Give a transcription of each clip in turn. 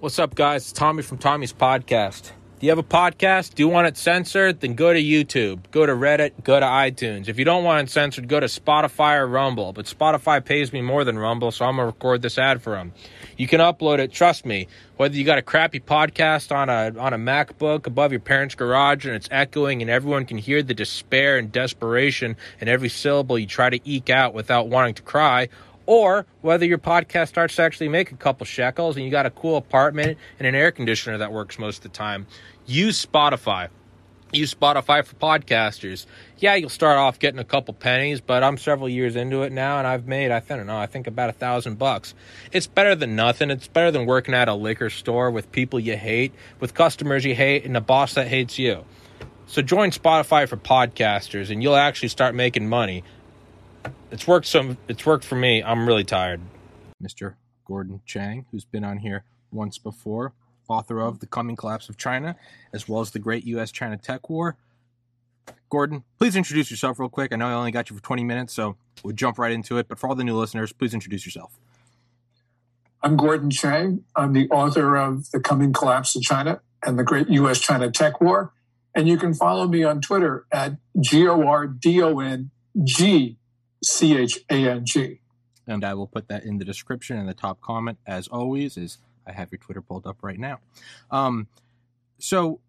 What's up, guys? It's Tommy from Tommy's Podcast. Do you have a podcast? Do you want it censored? Then go to YouTube, go to Reddit, go to iTunes. If you don't want it censored, go to Spotify or Rumble. But Spotify pays me more than Rumble, so I'm gonna record this ad for them. You can upload it. Trust me. Whether you got a crappy podcast on a on a MacBook above your parents' garage and it's echoing and everyone can hear the despair and desperation in every syllable you try to eke out without wanting to cry, or whether your podcast starts to actually make a couple shekels and you got a cool apartment and an air conditioner that works most of the time, use Spotify. Use Spotify for podcasters. Yeah, you'll start off getting a couple pennies, but I'm several years into it now, and I've made I don't know I think about a thousand bucks. It's better than nothing. It's better than working at a liquor store with people you hate, with customers you hate, and a boss that hates you. So join Spotify for podcasters, and you'll actually start making money. It's worked some. It's worked for me. I'm really tired. Mr. Gordon Chang, who's been on here once before, author of The Coming Collapse of China, as well as The Great U.S. China Tech War. Gordon, please introduce yourself real quick. I know I only got you for 20 minutes, so we'll jump right into it. But for all the new listeners, please introduce yourself. I'm Gordon Chang. I'm the author of The Coming Collapse of China and The Great U.S. China Tech War. And you can follow me on Twitter at G O R D O N G C H A N G. And I will put that in the description and the top comment, as always, is I have your Twitter pulled up right now. Um, so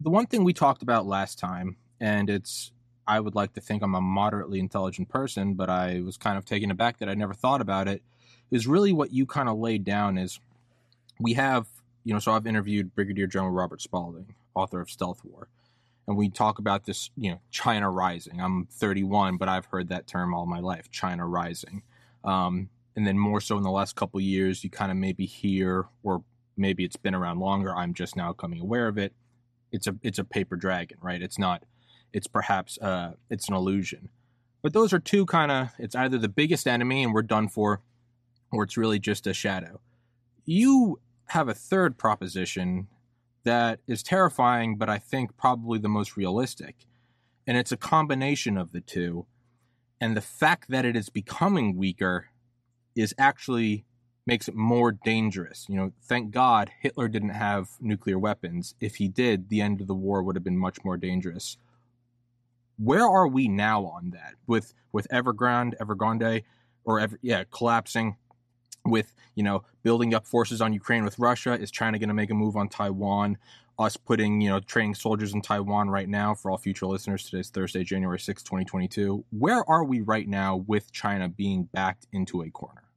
the one thing we talked about last time, and it's I would like to think I'm a moderately intelligent person, but I was kind of taken aback that I never thought about it, is really what you kind of laid down is we have, you know, so I've interviewed Brigadier General Robert Spalding, author of Stealth War and we talk about this, you know, China rising. I'm 31, but I've heard that term all my life, China rising. Um, and then more so in the last couple years, you kind of maybe hear, or maybe it's been around longer. I'm just now coming aware of it. It's a it's a paper dragon, right? It's not. It's perhaps uh, it's an illusion. But those are two kind of. It's either the biggest enemy and we're done for, or it's really just a shadow. You have a third proposition that is terrifying, but I think probably the most realistic. And it's a combination of the two. And the fact that it is becoming weaker is actually makes it more dangerous. You know, thank God Hitler didn't have nuclear weapons. If he did, the end of the war would have been much more dangerous. Where are we now on that with with Evergrande, Evergrande, or Ever, yeah, collapsing? With you know building up forces on Ukraine with Russia? Is China going to make a move on Taiwan? Us putting you know training soldiers in Taiwan right now for all future listeners. Today's Thursday, January sixth, 2022. Where are we right now with China being backed into a corner?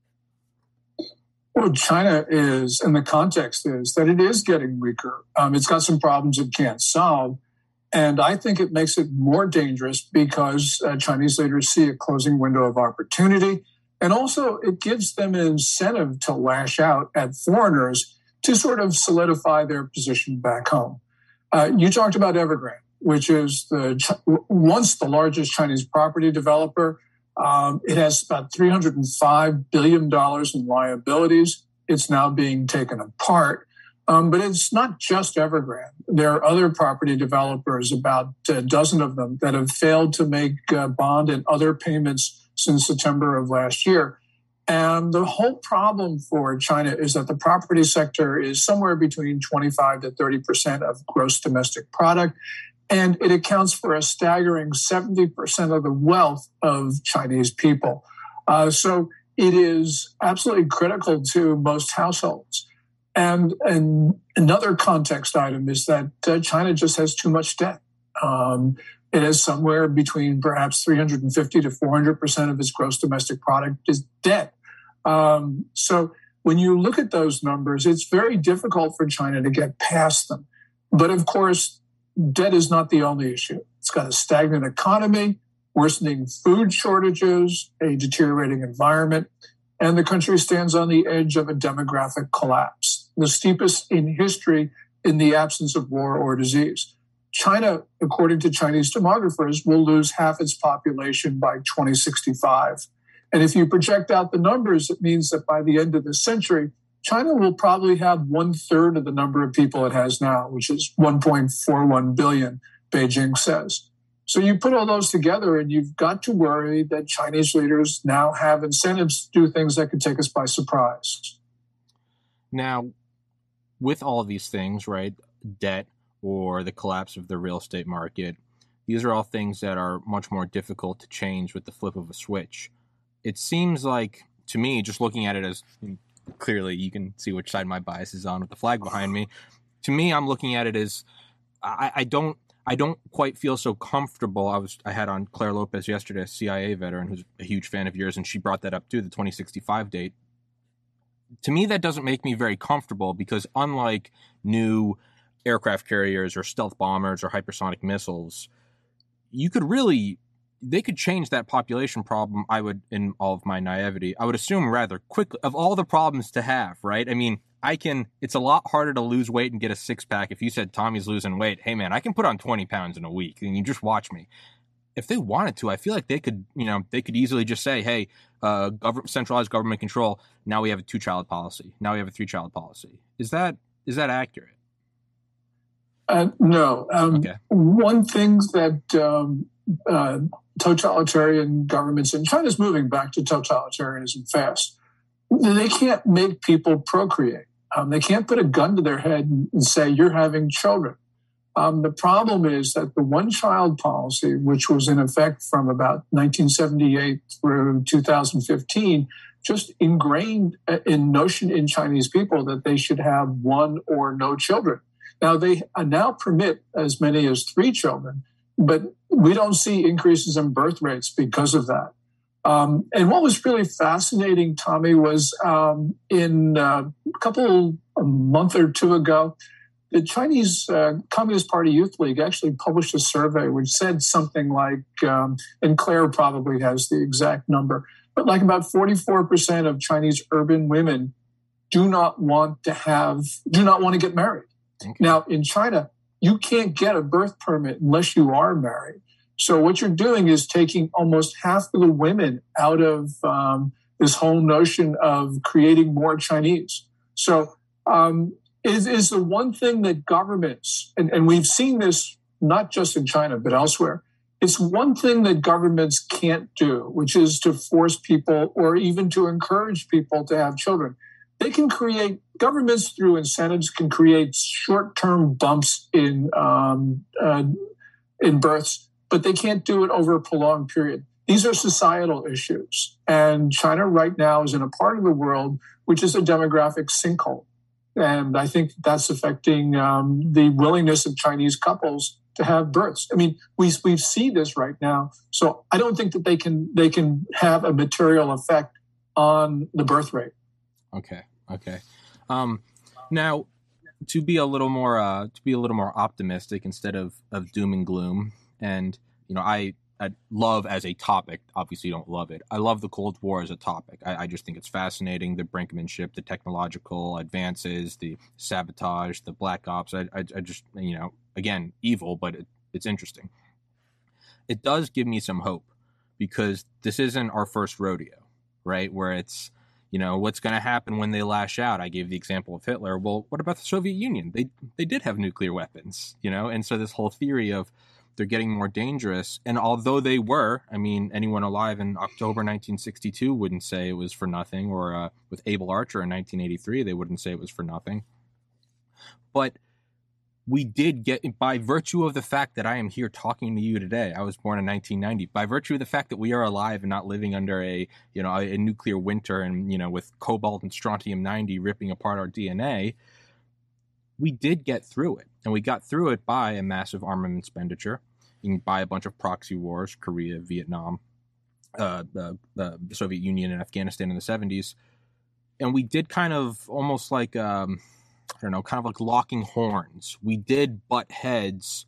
Well, China is, and the context is that it is getting weaker. Um, it's got some problems it can't solve. And I think it makes it more dangerous because uh, Chinese leaders see a closing window of opportunity. And also, it gives them an incentive to lash out at foreigners to sort of solidify their position back home. Uh, you talked about Evergrande, which is the once the largest Chinese property developer. Um, it has about $305 billion in liabilities. It's now being taken apart. Um, but it's not just Evergrande. There are other property developers, about a dozen of them, that have failed to make uh, bond and other payments since September of last year. And the whole problem for China is that the property sector is somewhere between 25 to 30% of gross domestic product. And it accounts for a staggering 70% of the wealth of Chinese people. Uh, so it is absolutely critical to most households. And, and another context item is that uh, China just has too much debt. Um, is somewhere between perhaps 350 to 400% of its gross domestic product is debt. Um, so when you look at those numbers, it's very difficult for China to get past them. But of course, debt is not the only issue. It's got a stagnant economy, worsening food shortages, a deteriorating environment, and the country stands on the edge of a demographic collapse, the steepest in history in the absence of war or disease. China, according to Chinese demographers, will lose half its population by 2065. And if you project out the numbers, it means that by the end of the century, China will probably have one third of the number of people it has now, which is 1.41 billion, Beijing says. So you put all those together, and you've got to worry that Chinese leaders now have incentives to do things that could take us by surprise. Now, with all these things, right? Debt or the collapse of the real estate market, these are all things that are much more difficult to change with the flip of a switch. It seems like, to me, just looking at it as clearly you can see which side my bias is on with the flag behind me. To me, I'm looking at it as I, I don't I don't quite feel so comfortable. I was I had on Clare Lopez yesterday, a CIA veteran who's a huge fan of yours, and she brought that up too, the 2065 date. To me, that doesn't make me very comfortable because unlike new aircraft carriers or stealth bombers or hypersonic missiles, you could really they could change that population problem. I would, in all of my naivety, I would assume rather quickly. Of all the problems to have, right? I mean, I can. It's a lot harder to lose weight and get a six pack. If you said Tommy's losing weight, hey man, I can put on twenty pounds in a week, and you just watch me. If they wanted to, I feel like they could. You know, they could easily just say, hey, uh, government, centralized government control. Now we have a two child policy. Now we have a three child policy. Is that is that accurate? Uh, no. Um, okay. One thing that um, uh, totalitarian governments, and China's moving back to totalitarianism fast, they can't make people procreate. Um, they can't put a gun to their head and, and say, you're having children. Um, the problem is that the one child policy, which was in effect from about 1978 through 2015, just ingrained uh, in notion in Chinese people that they should have one or no children. Now they now permit as many as three children, but we don't see increases in birth rates because of that. Um, and what was really fascinating, Tommy, was um, in uh, a couple a month or two ago, the Chinese uh, Communist Party Youth League actually published a survey which said something like, um, and Clare probably has the exact number, but like about 44% of Chinese urban women do not want to have, do not want to get married. Now, in China, you can't get a birth permit unless you are married. So what you're doing is taking almost half of the women out of um, this whole notion of creating more Chinese. So um, is, is the one thing that governments, and, and we've seen this not just in China, but elsewhere, it's one thing that governments can't do, which is to force people or even to encourage people to have children they can create governments through incentives can create short-term bumps in um, uh, in births, but they can't do it over a prolonged period. These are societal issues, and China right now is in a part of the world which is a demographic sinkhole, and I think that's affecting um, the willingness of Chinese couples to have births. I mean, we we see this right now, so I don't think that they can they can have a material effect on the birth rate. Okay. Okay. Um, now, to be a little more uh, to be a little more optimistic instead of of doom and gloom, and you know, I I love as a topic. Obviously, don't love it. I love the Cold War as a topic. I, I, just think it's fascinating. The brinkmanship, the technological advances, the sabotage, the black ops. I, I, I just, you know, again, evil, but it, it's interesting. It does give me some hope because this isn't our first rodeo, right? Where it's you know what's going to happen when they lash out? I gave the example of hitler. Well what about the soviet union? They they did have nuclear weapons you know? And so this whole theory of they're getting more dangerous and although they were i mean anyone alive in october 1962 wouldn't say it was for nothing or uh, with able archer in 1983 they wouldn't say it was for nothing. But we did get by virtue of the fact that I am here talking to you today. I was born in 1990. By virtue of the fact that we are alive and not living under a you know a, nuclear winter and you know with cobalt and strontium 90 ripping apart our DNA, we did get through it, and we got through it by a massive armament expenditure, by a bunch of proxy wars, Korea, Vietnam, uh, the, the Soviet Union, and Afghanistan in the 70s, and we did kind of almost like. Um, I don't know, kind of like locking horns. We did butt heads,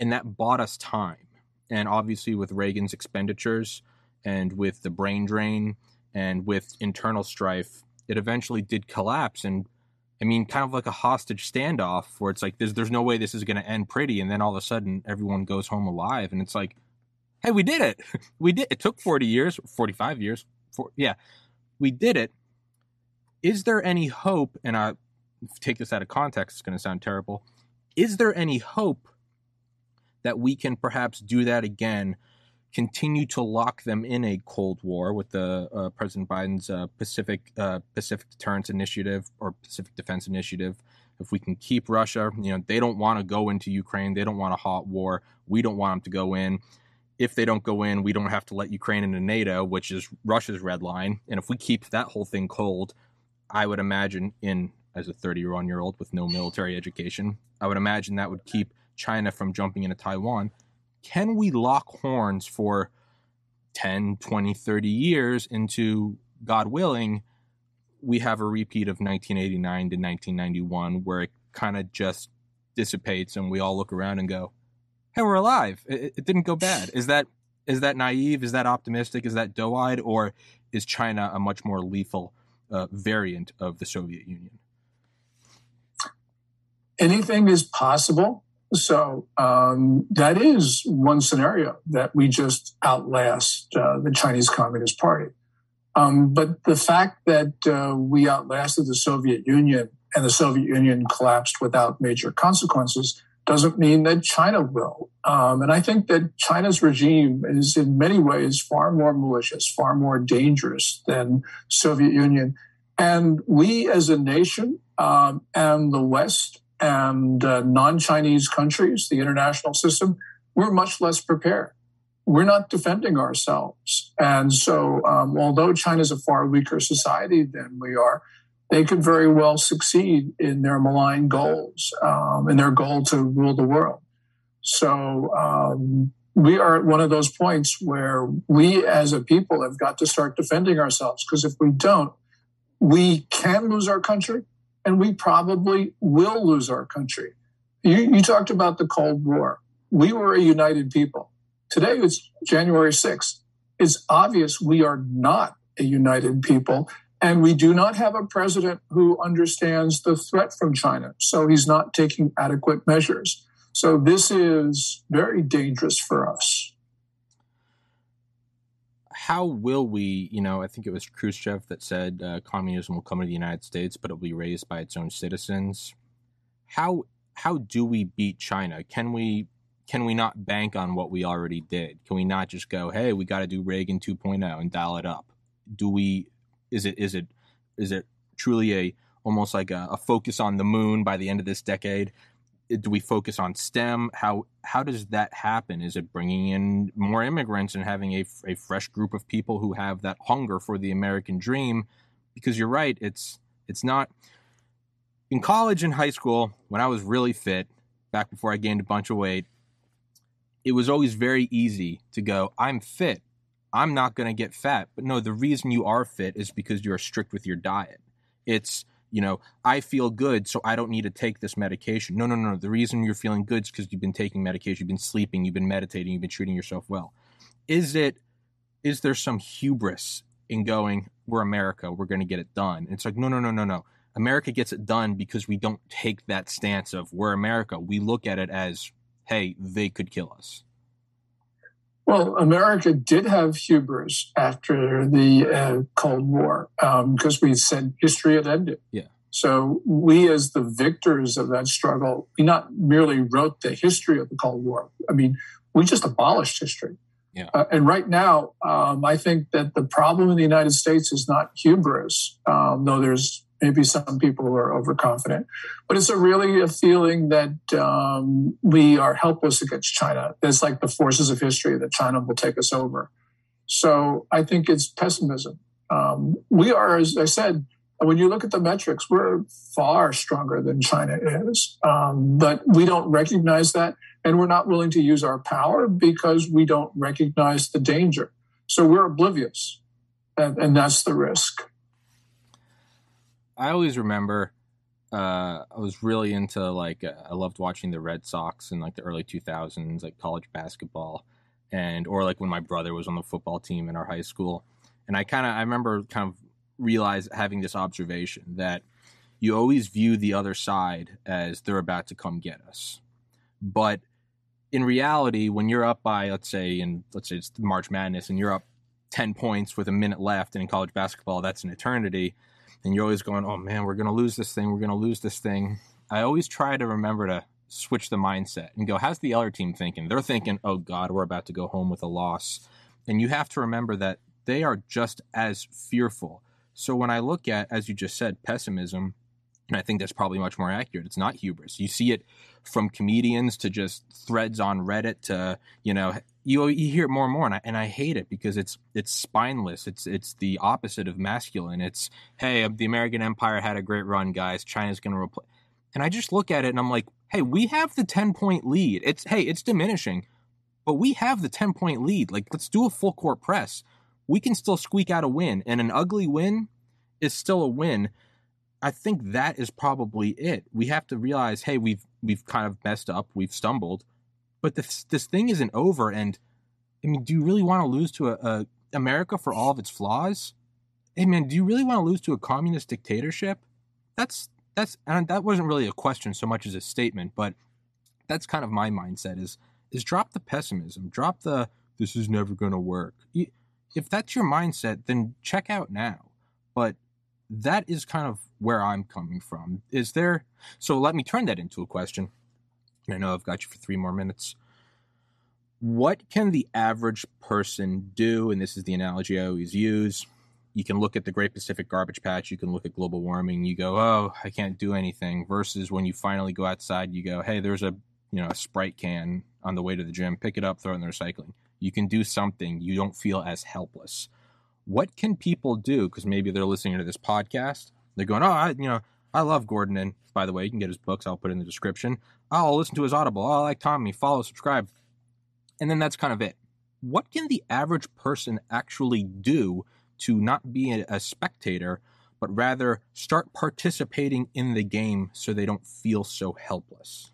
and that bought us time. And obviously, with Reagan's expenditures and with the brain drain and with internal strife, it eventually did collapse. And I mean, kind of like a hostage standoff where it's like, there's, there's no way this is going to end pretty. And then all of a sudden, everyone goes home alive. And it's like, hey, we did it. we did. It took 40 years, 45 years. For, yeah, we did it. Is there any hope? And I, take this out of context, it's going to sound terrible. Is there any hope that we can perhaps do that again continue to lock them in a Cold War with the uh, President Biden's uh, Pacific uh, Pacific Deterrence Initiative or Pacific Defense Initiative. If we can keep Russia, you know, they don't want to go into Ukraine. They don't want a hot war. We don't want them to go in. If they don't go in, we don't have to let Ukraine into NATO, which is Russia's red line. And if we keep that whole thing cold, I would imagine in as a 31 year old with no military education, I would imagine that would keep China from jumping into Taiwan can we lock horns for 10, 20, 30 years into, God willing, we have a repeat of 1989 to 1991 where it kind of just dissipates and we all look around and go, hey, we're alive. It, it didn't go bad. Is that is that naive? Is that optimistic? Is that doe-eyed? Or is China a much more lethal uh, variant of the Soviet Union? Anything is possible. So um, that is one scenario that we just outlast uh, the Chinese Communist Party. Um, but the fact that uh, we outlasted the Soviet Union and the Soviet Union collapsed without major consequences doesn't mean that China will. Um, and I think that China's regime is in many ways far more malicious, far more dangerous than Soviet Union. And we as a nation um, and the West and uh, non Chinese countries, the international system, we're much less prepared. We're not defending ourselves. And so, um, although China is a far weaker society than we are, they could very well succeed in their malign goals, um, in their goal to rule the world. So, um, we are at one of those points where we as a people have got to start defending ourselves because if we don't, we can lose our country and we probably will lose our country. You, you talked about the Cold War. We were a united people. Today it's January 6th. It's obvious we are not a united people. And we do not have a president who understands the threat from China. So he's not taking adequate measures. So this is very dangerous for us how will we, you know, I think it was Khrushchev that said uh, communism will come to the United States, but it'll be raised by its own citizens. How how do we beat China? Can we can we not bank on what we already did? Can we not just go, hey, we got to do Reagan 2.0 and dial it up? Do we? Is it is it is it truly a almost like a, a focus on the moon by the end of this decade? Do we focus on STEM? How how does that happen? Is it bringing in more immigrants and having a, a fresh group of people who have that hunger for the American dream? Because you're right, it's it's not in college and high school when I was really fit back before I gained a bunch of weight. It was always very easy to go, I'm fit. I'm not going to get fat. But no, the reason you are fit is because you're strict with your diet. It's you know, I feel good, so I don't need to take this medication. No, no, no. The reason you're feeling good is because you've been taking medication, you've been sleeping, you've been meditating, you've been treating yourself well. Is it, is there some hubris in going, we're America, we're going to get it done? It's like, no, no, no, no, no. America gets it done because we don't take that stance of we're America. We look at it as, hey, they could kill us. Well, America did have hubris after the uh, Cold War because um, we said history had ended. Yeah. So we, as the victors of that struggle, we not merely wrote the history of the Cold War. I mean, we just abolished history. Yeah. Uh, and right now, um, I think that the problem in the United States is not hubris, um, though there's maybe some people are overconfident, but it's a really a feeling that um, we are helpless against China. It's like the forces of history that China will take us over. So I think it's pessimism. Um, we are, as I said, when you look at the metrics, we're far stronger than China is, um, but we don't recognize that, and we're not willing to use our power because we don't recognize the danger. So we're oblivious, and, and that's the risk. I always remember uh, I was really into like uh, I loved watching the Red Sox in like the early 2000s, like college basketball, and or like when my brother was on the football team in our high school, and I kind of I remember kind of realize having this observation that you always view the other side as they're about to come get us, but in reality, when you're up by let's say in let's say it's March Madness and you're up 10 points with a minute left, and in college basketball that's an eternity and you're always going, oh man, we're going to lose this thing. We're going to lose this thing. I always try to remember to switch the mindset and go, how's the other team thinking? They're thinking, oh God, we're about to go home with a loss. And you have to remember that they are just as fearful. So when I look at, as you just said, pessimism, and I think that's probably much more accurate. It's not hubris. You see it from comedians to just threads on Reddit to you know you uh, you hear it more and more, and I, and I hate it because it's it's spineless. It's it's the opposite of masculine. It's hey, uh, the American Empire had a great run, guys. China's going to replace. And I just look at it and I'm like, hey, we have the ten point lead. It's hey, it's diminishing, but we have the ten point lead. Like let's do a full court press. We can still squeak out a win, and an ugly win is still a win. I think that is probably it. We have to realize, hey, we've we've kind of messed up, we've stumbled, but this this thing isn't over. And I mean, do you really want to lose to a, a America for all of its flaws? Hey, man, do you really want to lose to a communist dictatorship? That's that's and that wasn't really a question so much as a statement, but that's kind of my mindset is is drop the pessimism, drop the this is never going to work. If that's your mindset, then check out now. But that is kind of where I'm coming from. Is there, so let me turn that into a question. I know I've got you for three more minutes. What can the average person do? And this is the analogy I always use. You can look at the Great Pacific Garbage Patch, you can look at global warming, you go, oh, I can't do anything. Versus when you finally go outside, you go, hey, there's a you know a Sprite can on the way to the gym, pick it up, throw it in the recycling. You can do something. You don't feel as helpless what can people do? Because maybe they're listening to this podcast. They're going, oh, I, you know, I love Gordon. And by the way, you can get his books. I'll put in the description. I'll listen to his Audible. I like Tommy. Follow, subscribe. And then that's kind of it. What can the average person actually do to not be a, a spectator, but rather start participating in the game so they don't feel so helpless?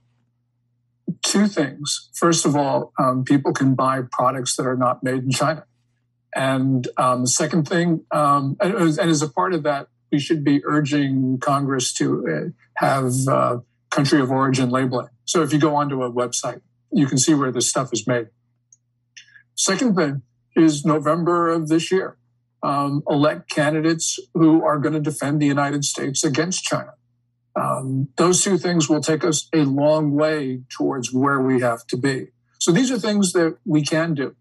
Two things. First of all, um, people can buy products that are not made in China. And um, the second thing, um, and, and, as a part of that, we should be urging Congress to uh, have uh, country of origin labeling. So if you go onto a website, you can see where this stuff is made. Second thing is November of this year. Um, elect candidates who are going to defend the United States against China. Um, those two things will take us a long way towards where we have to be. So these are things that we can do.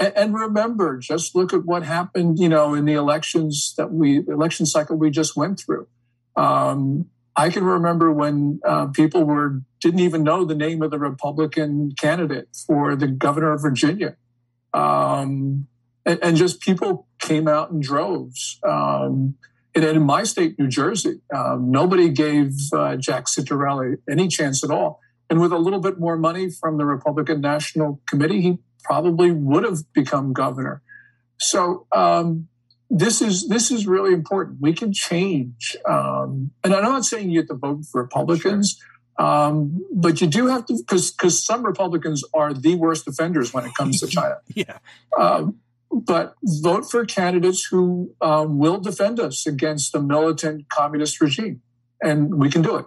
And remember, just look at what happened, you know, in the elections that we, election cycle we just went through. Um, I can remember when uh, people were didn't even know the name of the Republican candidate for the governor of Virginia, um, and, and, just people came out in droves. Um, and in my state, New Jersey, um, nobody gave uh, Jack Ciattarelli any chance at all. And with a little bit more money from the Republican National Committee, he probably would have become governor. So um, this is this is really important. We can change, um, and I'm not saying you have to vote for Republicans, sure. um, but you do have to because because some Republicans are the worst offenders when it comes to China. yeah. Um, but vote for candidates who um, will defend us against the militant communist regime, and we can do it.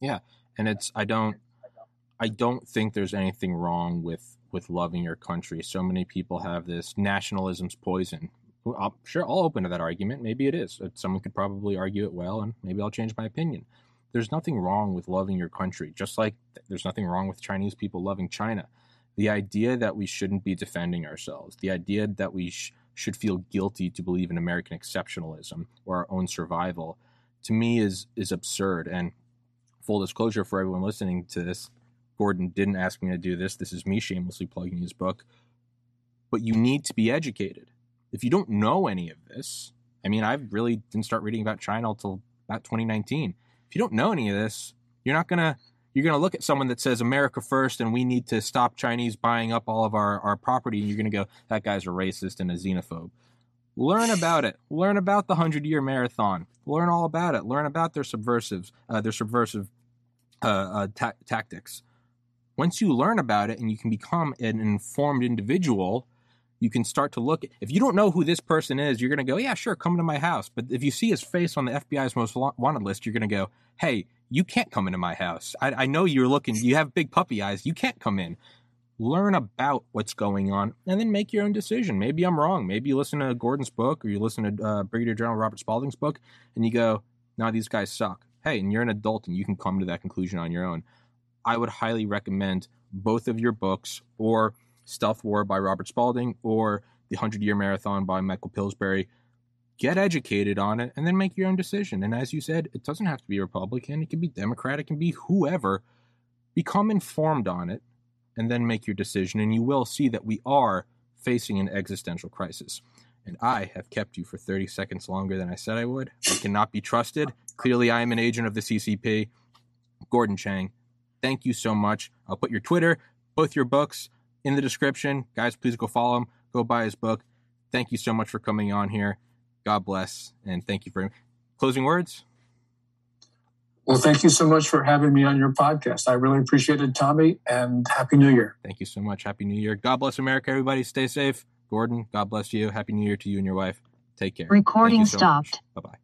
Yeah, and it's I don't I don't think there's anything wrong with with loving your country. So many people have this nationalism's poison. I'm sure I'll open to that argument. Maybe it is. Uh, someone could probably argue it well, and maybe I'll change my opinion. There's nothing wrong with loving your country, just like there's nothing wrong with Chinese people loving China. The idea that we shouldn't be defending ourselves, the idea that we sh- should feel guilty to believe in American exceptionalism or our own survival, to me is is absurd. And full disclosure for everyone listening to this, Gordon didn't ask me to do this. This is me shamelessly plugging his book. But you need to be educated. If you don't know any of this, I mean, I really didn't start reading about China until about 2019. If you don't know any of this, you're not gonna you're gonna look at someone that says America first and we need to stop Chinese buying up all of our, our property, and you're gonna go, that guy's a racist and a xenophobe. Learn about it. Learn about the hundred year marathon. Learn all about it. Learn about their subversives, uh, their subversive uh, uh, ta- tactics once you learn about it and you can become an informed individual, you can start to look. If you don't know who this person is, you're going to go, yeah, sure, come to my house. But if you see his face on the FBI's most wanted list, you're going to go, hey, you can't come into my house. I, I know you're looking, you have big puppy eyes. You can't come in. Learn about what's going on and then make your own decision. Maybe I'm wrong. Maybe you listen to Gordon's book or you listen to uh, Brigadier General Robert Spalding's book and you go, no, these guys suck. Hey, and you're an adult and you can come to that conclusion on your own. I would highly recommend both of your books or Stealth War by Robert Spalding or The Hundred Year Marathon by Michael Pillsbury. Get educated on it and then make your own decision. And as you said, it doesn't have to be Republican, it can be Democrat, it can be whoever. Become informed on it and then make your decision. And you will see that we are facing an existential crisis. And I have kept you for 30 seconds longer than I said I would. I cannot be trusted. Clearly, I am an agent of the CCP. Gordon Chang, thank you so much. I'll put your Twitter, both your books in the description. Guys, please go follow him. Go buy his book. Thank you so much for coming on here. God bless. And thank you for closing words. Well, thank you so much for having me on your podcast. I really appreciate it, Tommy, and Happy New Year. Thank you so much. Happy New Year. God bless America, everybody. Stay safe. Gordon, God bless you. Happy New Year to you and your wife. Take care. Recording so stopped. Bye bye.